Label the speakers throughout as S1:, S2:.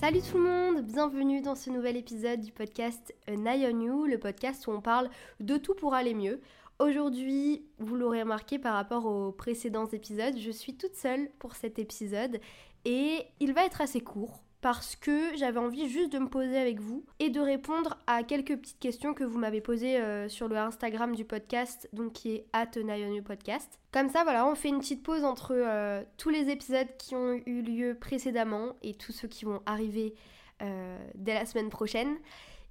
S1: Salut tout le monde, bienvenue dans ce nouvel épisode du podcast An on You, le podcast où on parle de tout pour aller mieux. Aujourd'hui, vous l'aurez remarqué par rapport aux précédents épisodes, je suis toute seule pour cet épisode et il va être assez court parce que j'avais envie juste de me poser avec vous et de répondre à quelques petites questions que vous m'avez posées euh, sur le Instagram du podcast, donc qui est at podcast. Comme ça, voilà, on fait une petite pause entre euh, tous les épisodes qui ont eu lieu précédemment et tous ceux qui vont arriver euh, dès la semaine prochaine.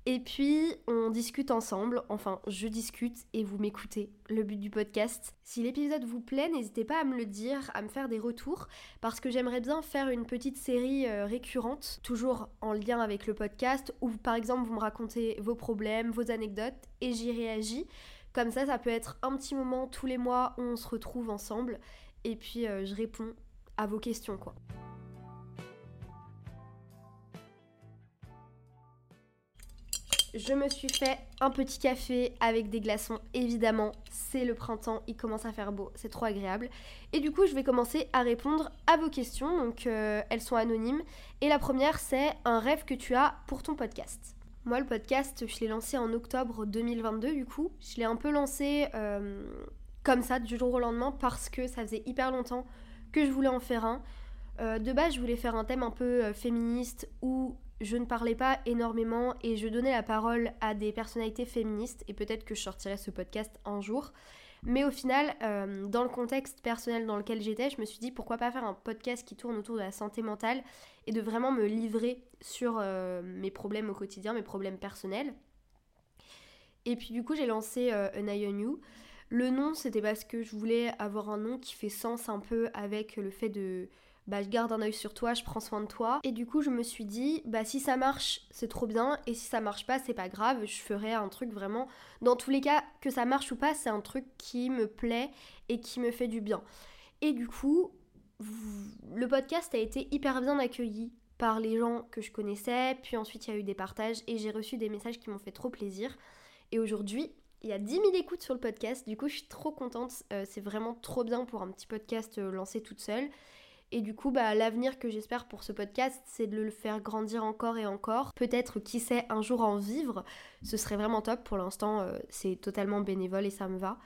S1: Et puis, on discute ensemble, enfin, je discute et vous m'écoutez, le but du podcast. Si l'épisode vous plaît, n'hésitez pas à me le dire, à me faire des retours, parce que j'aimerais bien faire une petite série euh, récurrente, toujours en lien avec le podcast, où par exemple vous me racontez vos problèmes, vos anecdotes, et j'y réagis. Comme ça, ça peut être un petit moment tous les mois où on se retrouve ensemble, et puis euh, je réponds à vos questions, quoi. Je me suis fait un petit café avec des glaçons, évidemment, c'est le printemps, il commence à faire beau, c'est trop agréable. Et du coup, je vais commencer à répondre à vos questions, donc euh, elles sont anonymes. Et la première, c'est un rêve que tu as pour ton podcast. Moi, le podcast, je l'ai lancé en octobre 2022, du coup. Je l'ai un peu lancé euh, comme ça, du jour au lendemain, parce que ça faisait hyper longtemps que je voulais en faire un. Euh, de base, je voulais faire un thème un peu féministe ou je ne parlais pas énormément et je donnais la parole à des personnalités féministes et peut-être que je sortirai ce podcast un jour. Mais au final, euh, dans le contexte personnel dans lequel j'étais, je me suis dit pourquoi pas faire un podcast qui tourne autour de la santé mentale et de vraiment me livrer sur euh, mes problèmes au quotidien, mes problèmes personnels. Et puis du coup, j'ai lancé euh, An Eye on You. Le nom, c'était parce que je voulais avoir un nom qui fait sens un peu avec le fait de bah, je garde un œil sur toi, je prends soin de toi. Et du coup, je me suis dit, bah si ça marche, c'est trop bien, et si ça marche pas, c'est pas grave, je ferai un truc vraiment. Dans tous les cas, que ça marche ou pas, c'est un truc qui me plaît et qui me fait du bien. Et du coup, le podcast a été hyper bien accueilli par les gens que je connaissais, puis ensuite il y a eu des partages et j'ai reçu des messages qui m'ont fait trop plaisir. Et aujourd'hui, il y a 10 000 écoutes sur le podcast, du coup je suis trop contente, euh, c'est vraiment trop bien pour un petit podcast euh, lancé toute seule. Et du coup, bah, l'avenir que j'espère pour ce podcast, c'est de le faire grandir encore et encore. Peut-être, qui sait, un jour en vivre. Ce serait vraiment top. Pour l'instant, euh, c'est totalement bénévole et ça me va.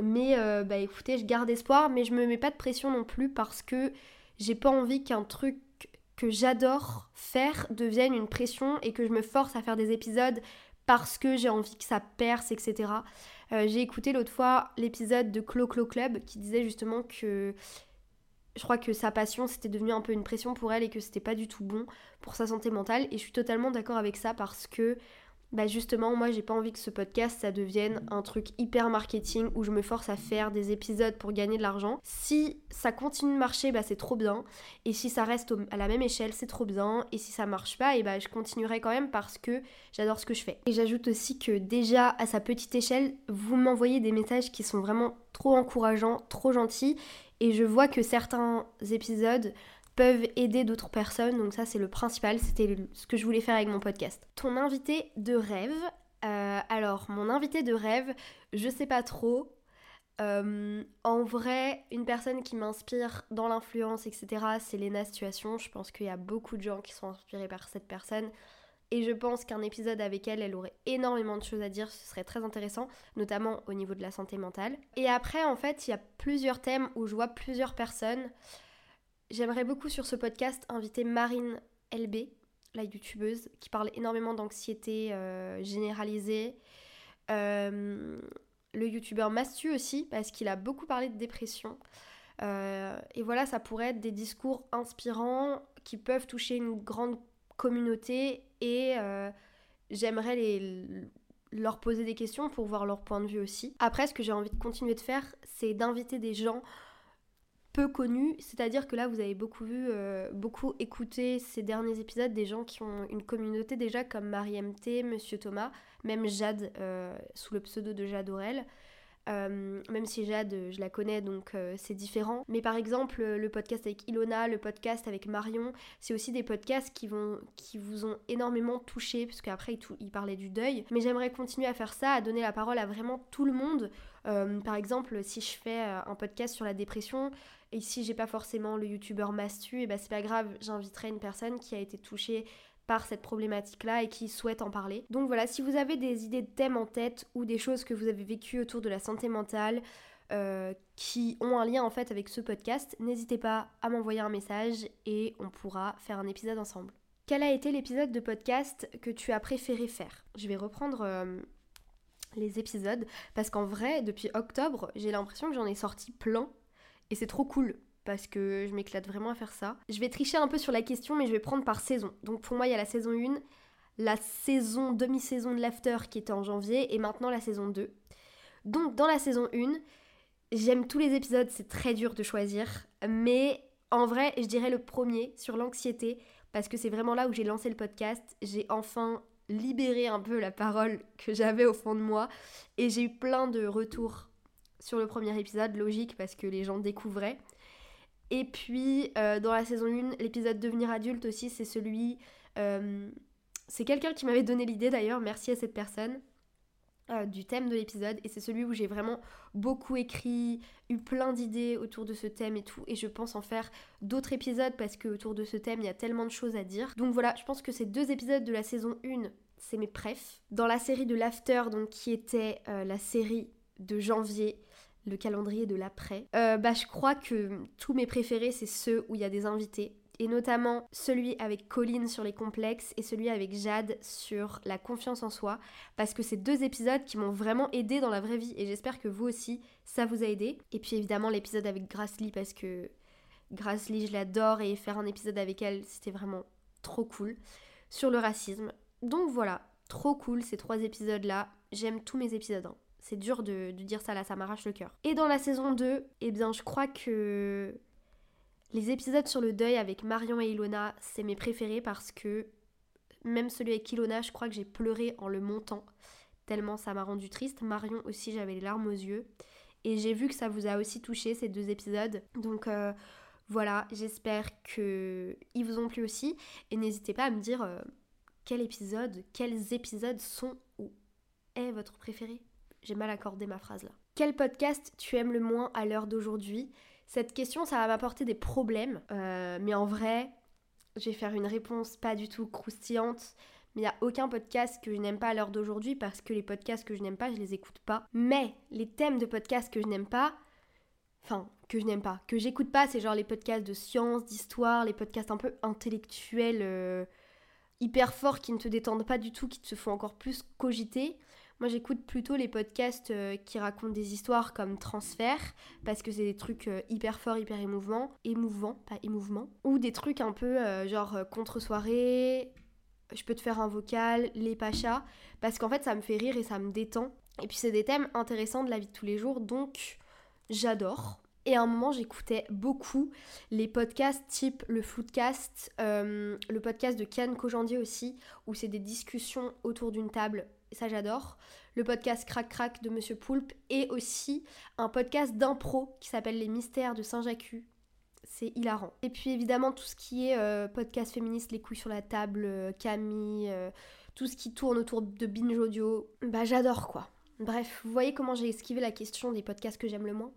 S1: Mais euh, bah écoutez, je garde espoir, mais je me mets pas de pression non plus parce que j'ai pas envie qu'un truc que j'adore faire devienne une pression et que je me force à faire des épisodes parce que j'ai envie que ça perce, etc. Euh, j'ai écouté l'autre fois l'épisode de Clo Clo Club qui disait justement que je crois que sa passion c'était devenu un peu une pression pour elle et que c'était pas du tout bon pour sa santé mentale et je suis totalement d'accord avec ça parce que bah justement moi j'ai pas envie que ce podcast ça devienne un truc hyper marketing où je me force à faire des épisodes pour gagner de l'argent. Si ça continue de marcher bah c'est trop bien et si ça reste à la même échelle c'est trop bien et si ça marche pas et bah je continuerai quand même parce que j'adore ce que je fais. Et j'ajoute aussi que déjà à sa petite échelle vous m'envoyez des messages qui sont vraiment trop encourageants, trop gentils et je vois que certains épisodes peuvent aider d'autres personnes, donc ça c'est le principal, c'était ce que je voulais faire avec mon podcast. Ton invité de rêve, euh, alors mon invité de rêve, je sais pas trop. Euh, en vrai, une personne qui m'inspire dans l'influence, etc., c'est Lena Situation. Je pense qu'il y a beaucoup de gens qui sont inspirés par cette personne. Et je pense qu'un épisode avec elle, elle aurait énormément de choses à dire, ce serait très intéressant, notamment au niveau de la santé mentale. Et après, en fait, il y a plusieurs thèmes où je vois plusieurs personnes. J'aimerais beaucoup sur ce podcast inviter Marine LB, la youtubeuse, qui parle énormément d'anxiété euh, généralisée. Euh, le youtubeur Mastu aussi, parce qu'il a beaucoup parlé de dépression. Euh, et voilà, ça pourrait être des discours inspirants qui peuvent toucher une grande communauté et euh, j'aimerais leur poser des questions pour voir leur point de vue aussi. Après, ce que j'ai envie de continuer de faire, c'est d'inviter des gens peu connus, c'est-à-dire que là vous avez beaucoup vu, euh, beaucoup écouté ces derniers épisodes des gens qui ont une communauté déjà comme Marie MT, Monsieur Thomas, même Jade euh, sous le pseudo de Jade Aurel. Euh, même si Jade, je la connais, donc euh, c'est différent. Mais par exemple, le podcast avec Ilona, le podcast avec Marion, c'est aussi des podcasts qui, vont, qui vous ont énormément touché, parce qu'après, ils, parlaient du deuil. Mais j'aimerais continuer à faire ça, à donner la parole à vraiment tout le monde. Euh, par exemple, si je fais un podcast sur la dépression, et si j'ai pas forcément le youtubeur Mastu, et eh ben c'est pas grave, j'inviterai une personne qui a été touchée par cette problématique-là et qui souhaitent en parler. Donc voilà, si vous avez des idées de thèmes en tête ou des choses que vous avez vécues autour de la santé mentale, euh, qui ont un lien en fait avec ce podcast, n'hésitez pas à m'envoyer un message et on pourra faire un épisode ensemble. Quel a été l'épisode de podcast que tu as préféré faire? Je vais reprendre euh, les épisodes parce qu'en vrai, depuis octobre, j'ai l'impression que j'en ai sorti plein et c'est trop cool parce que je m'éclate vraiment à faire ça. Je vais tricher un peu sur la question, mais je vais prendre par saison. Donc pour moi, il y a la saison 1, la saison, demi-saison de l'after qui était en janvier, et maintenant la saison 2. Donc dans la saison 1, j'aime tous les épisodes, c'est très dur de choisir, mais en vrai, je dirais le premier sur l'anxiété, parce que c'est vraiment là où j'ai lancé le podcast. J'ai enfin libéré un peu la parole que j'avais au fond de moi, et j'ai eu plein de retours sur le premier épisode, logique, parce que les gens découvraient. Et puis, euh, dans la saison 1, l'épisode Devenir adulte aussi, c'est celui... Euh, c'est quelqu'un qui m'avait donné l'idée d'ailleurs, merci à cette personne, euh, du thème de l'épisode. Et c'est celui où j'ai vraiment beaucoup écrit, eu plein d'idées autour de ce thème et tout. Et je pense en faire d'autres épisodes parce que autour de ce thème, il y a tellement de choses à dire. Donc voilà, je pense que ces deux épisodes de la saison 1, c'est mes prefs. Dans la série de l'After, donc qui était la série de janvier, le calendrier de l'après, euh, bah, je crois que tous mes préférés, c'est ceux où il y a des invités. Et notamment celui avec Colline sur les complexes et celui avec Jade sur la confiance en soi. Parce que c'est deux épisodes qui m'ont vraiment aidé dans la vraie vie. Et j'espère que vous aussi, ça vous a aidé. Et puis évidemment l'épisode avec Grassley parce que Grassley, je l'adore. Et faire un épisode avec elle, c'était vraiment trop cool. Sur le racisme. Donc voilà, trop cool ces trois épisodes-là. J'aime tous mes épisodes. C'est dur de, dire ça là, ça m'arrache le cœur. Et dans la saison 2, eh bien je crois que les épisodes sur le deuil avec Marion et Ilona, c'est mes préférés parce que même celui avec Ilona, je crois que j'ai pleuré en le montant, tellement ça m'a rendu triste. Marion aussi, j'avais les larmes aux yeux. Et j'ai vu que ça vous a aussi touché ces deux épisodes. Donc euh, voilà, j'espère qu'ils vous ont plu aussi. Et n'hésitez pas à me dire euh, quel épisode, quels épisodes sont ou est votre préféré. J'ai mal accordé ma phrase là. Quel podcast tu aimes le moins à l'heure d'aujourd'hui? Cette question, ça va m'apporter des problèmes. Euh, mais en vrai, je vais faire une réponse pas du tout croustillante. Mais il n'y a aucun podcast que je n'aime pas à l'heure d'aujourd'hui parce que les podcasts que je n'aime pas, je les écoute pas. Mais les thèmes de podcasts que je n'aime pas, enfin, que je n'aime pas, que j'écoute pas, c'est genre les podcasts de science, d'histoire, les podcasts un peu intellectuels, euh, hyper forts qui ne te détendent pas du tout, qui te font encore plus cogiter. Moi, j'écoute plutôt les podcasts euh, qui racontent des histoires comme Transfert, parce que c'est des trucs euh, hyper forts, hyper émouvants. Émouvants, pas émouvements. Ou des trucs un peu euh, genre contre-soirée, je peux te faire un vocal, les pachas, parce qu'en fait, ça me fait rire et ça me détend. Et puis, c'est des thèmes intéressants de la vie de tous les jours, donc j'adore. Et à un moment, j'écoutais beaucoup les podcasts type le Floodcast, le podcast de Kian Kojandi aussi, où c'est des discussions autour d'une table ça j'adore. Le podcast Crac Crac de Monsieur Poulpe et aussi un podcast d'impro qui s'appelle Les Mystères de Saint-Jacques. C'est hilarant. Et puis évidemment tout ce qui est euh, podcast féministe, les couilles sur la table, euh, Camille, euh, tout ce qui tourne autour de binge audio, bah j'adore quoi. Bref, vous voyez comment j'ai esquivé la question des podcasts que j'aime le moins.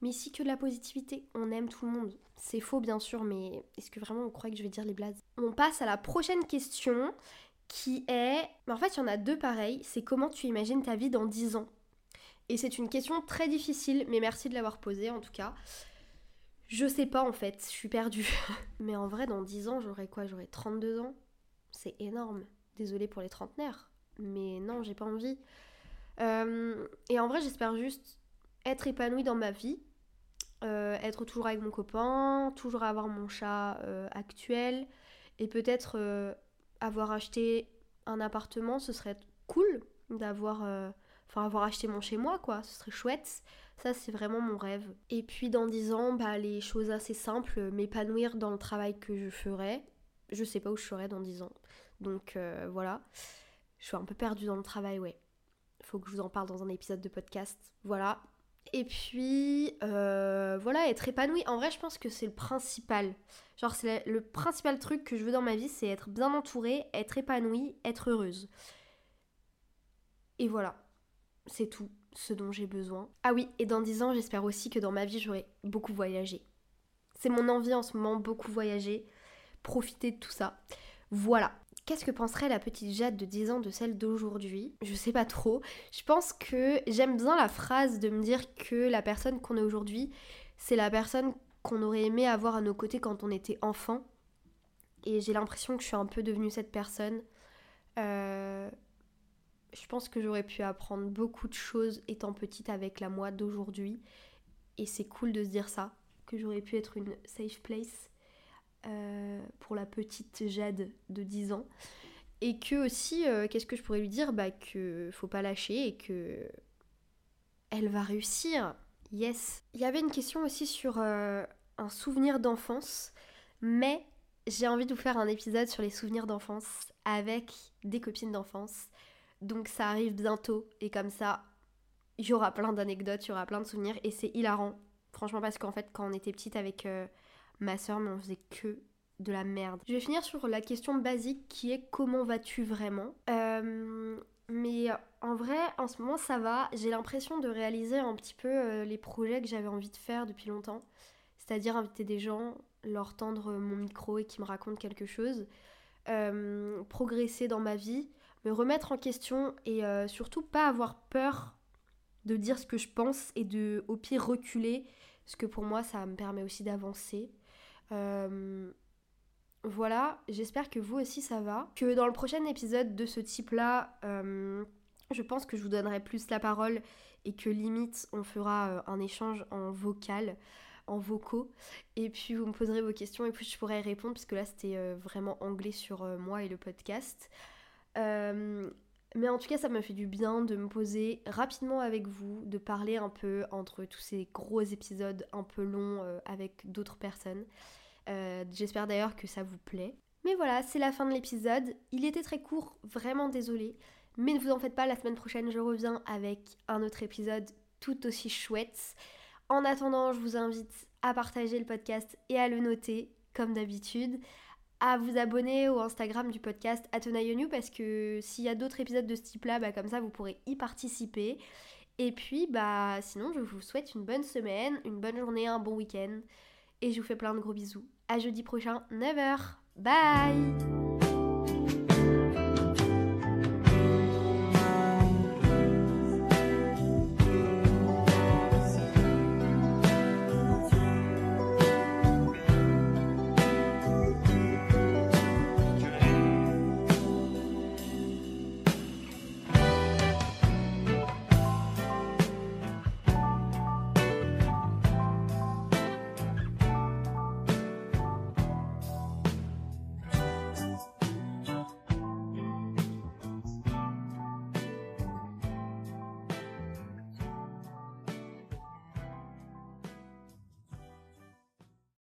S1: Mais ici que de la positivité, on aime tout le monde. C'est faux bien sûr, mais est-ce que vraiment on croit que je vais dire les blazes? On passe à la prochaine question qui est... En fait, il y en a deux pareils. C'est comment tu imagines ta vie dans 10 ans Et c'est une question très difficile, mais merci de l'avoir posée en tout cas. Je sais pas en fait, je suis perdue. mais en vrai, dans 10 ans, j'aurai quoi? J'aurai 32 ans? C'est énorme. Désolée pour les trentenaires. Mais non, j'ai pas envie. Euh, et en vrai, j'espère juste être épanouie dans ma vie. Euh, être toujours avec mon copain, toujours avoir mon chat euh, actuel et peut-être avoir acheté un appartement, ce serait cool d'avoir euh, enfin avoir acheté mon chez moi quoi, ce serait chouette. Ça c'est vraiment mon rêve. Et puis dans 10 ans, bah les choses assez simples, m'épanouir dans le travail que je ferai. Je sais pas où je serai dans 10 ans. Donc euh, voilà. Je suis un peu perdue dans le travail, ouais. faut que je vous en parle dans un épisode de podcast. Voilà. Et puis, euh, voilà, être épanouie. En vrai, je pense que c'est le principal. Genre, c'est le principal truc que je veux dans ma vie, c'est être bien entourée, être épanouie, être heureuse. Et voilà, c'est tout ce dont j'ai besoin. Ah oui, et dans 10 ans, j'espère aussi que dans ma vie, j'aurai beaucoup voyagé. C'est mon envie en ce moment, beaucoup voyager, profiter de tout ça. Voilà. Qu'est-ce que penserait la petite Jade de 10 ans de celle d'aujourd'hui? Je sais pas trop. Je pense que j'aime bien la phrase de me dire que la personne qu'on est aujourd'hui, c'est la personne qu'on aurait aimé avoir à nos côtés quand on était enfant. Et j'ai l'impression que je suis un peu devenue cette personne. Euh, je pense que j'aurais pu apprendre beaucoup de choses étant petite avec la moi d'aujourd'hui. Et c'est cool de se dire ça, que j'aurais pu être une safe place euh, pour la petite Jade de 10 ans. Et que aussi, euh, qu'est-ce que je pourrais lui dire? Bah que faut pas lâcher et que elle va réussir. Yes. Il y avait une question aussi sur euh, un souvenir d'enfance, mais j'ai envie de vous faire un épisode sur les souvenirs d'enfance avec des copines d'enfance. Donc ça arrive bientôt et comme ça, il y aura plein d'anecdotes, il y aura plein de souvenirs et c'est hilarant. Franchement parce qu'en fait quand on était petite avec ma soeur, mais on faisait que de la merde. Je vais finir sur la question basique qui est comment vas-tu vraiment? Euh, Mais en vrai, en ce moment, ça va. J'ai l'impression de réaliser un petit peu euh, les projets que j'avais envie de faire depuis longtemps. C'est-à-dire inviter des gens, leur tendre mon micro et qui me racontent quelque chose. Euh, progresser dans ma vie, me remettre en question et surtout pas avoir peur de dire ce que je pense et de au pire reculer. Parce que pour moi, ça me permet aussi d'avancer. Euh, voilà, j'espère que vous aussi ça va. Que dans le prochain épisode de ce type-là, euh, je pense que je vous donnerai plus la parole et que limite on fera euh, un échange en vocal, en vocaux. Et puis vous me poserez vos questions et puis je pourrai répondre parce que là c'était vraiment anglais sur moi et le podcast. Mais en tout cas, ça m'a fait du bien de me poser rapidement avec vous, de parler un peu entre tous ces gros épisodes un peu longs avec d'autres personnes. Euh, j'espère d'ailleurs que ça vous plaît. Mais voilà, c'est la fin de l'épisode. Il était très court, vraiment désolé. Mais ne vous en faites pas, la semaine prochaine je reviens avec un autre épisode tout aussi chouette. En attendant, je vous invite à partager le podcast et à le noter, comme d'habitude. À vous abonner au Instagram du podcast Atonayonu parce que s'il y a d'autres épisodes de ce type-là, bah, comme ça vous pourrez y participer. Et puis, bah sinon, je vous souhaite une bonne semaine, une bonne journée, un bon week-end. Et je vous fais plein de gros bisous. À jeudi prochain, 9h. Bye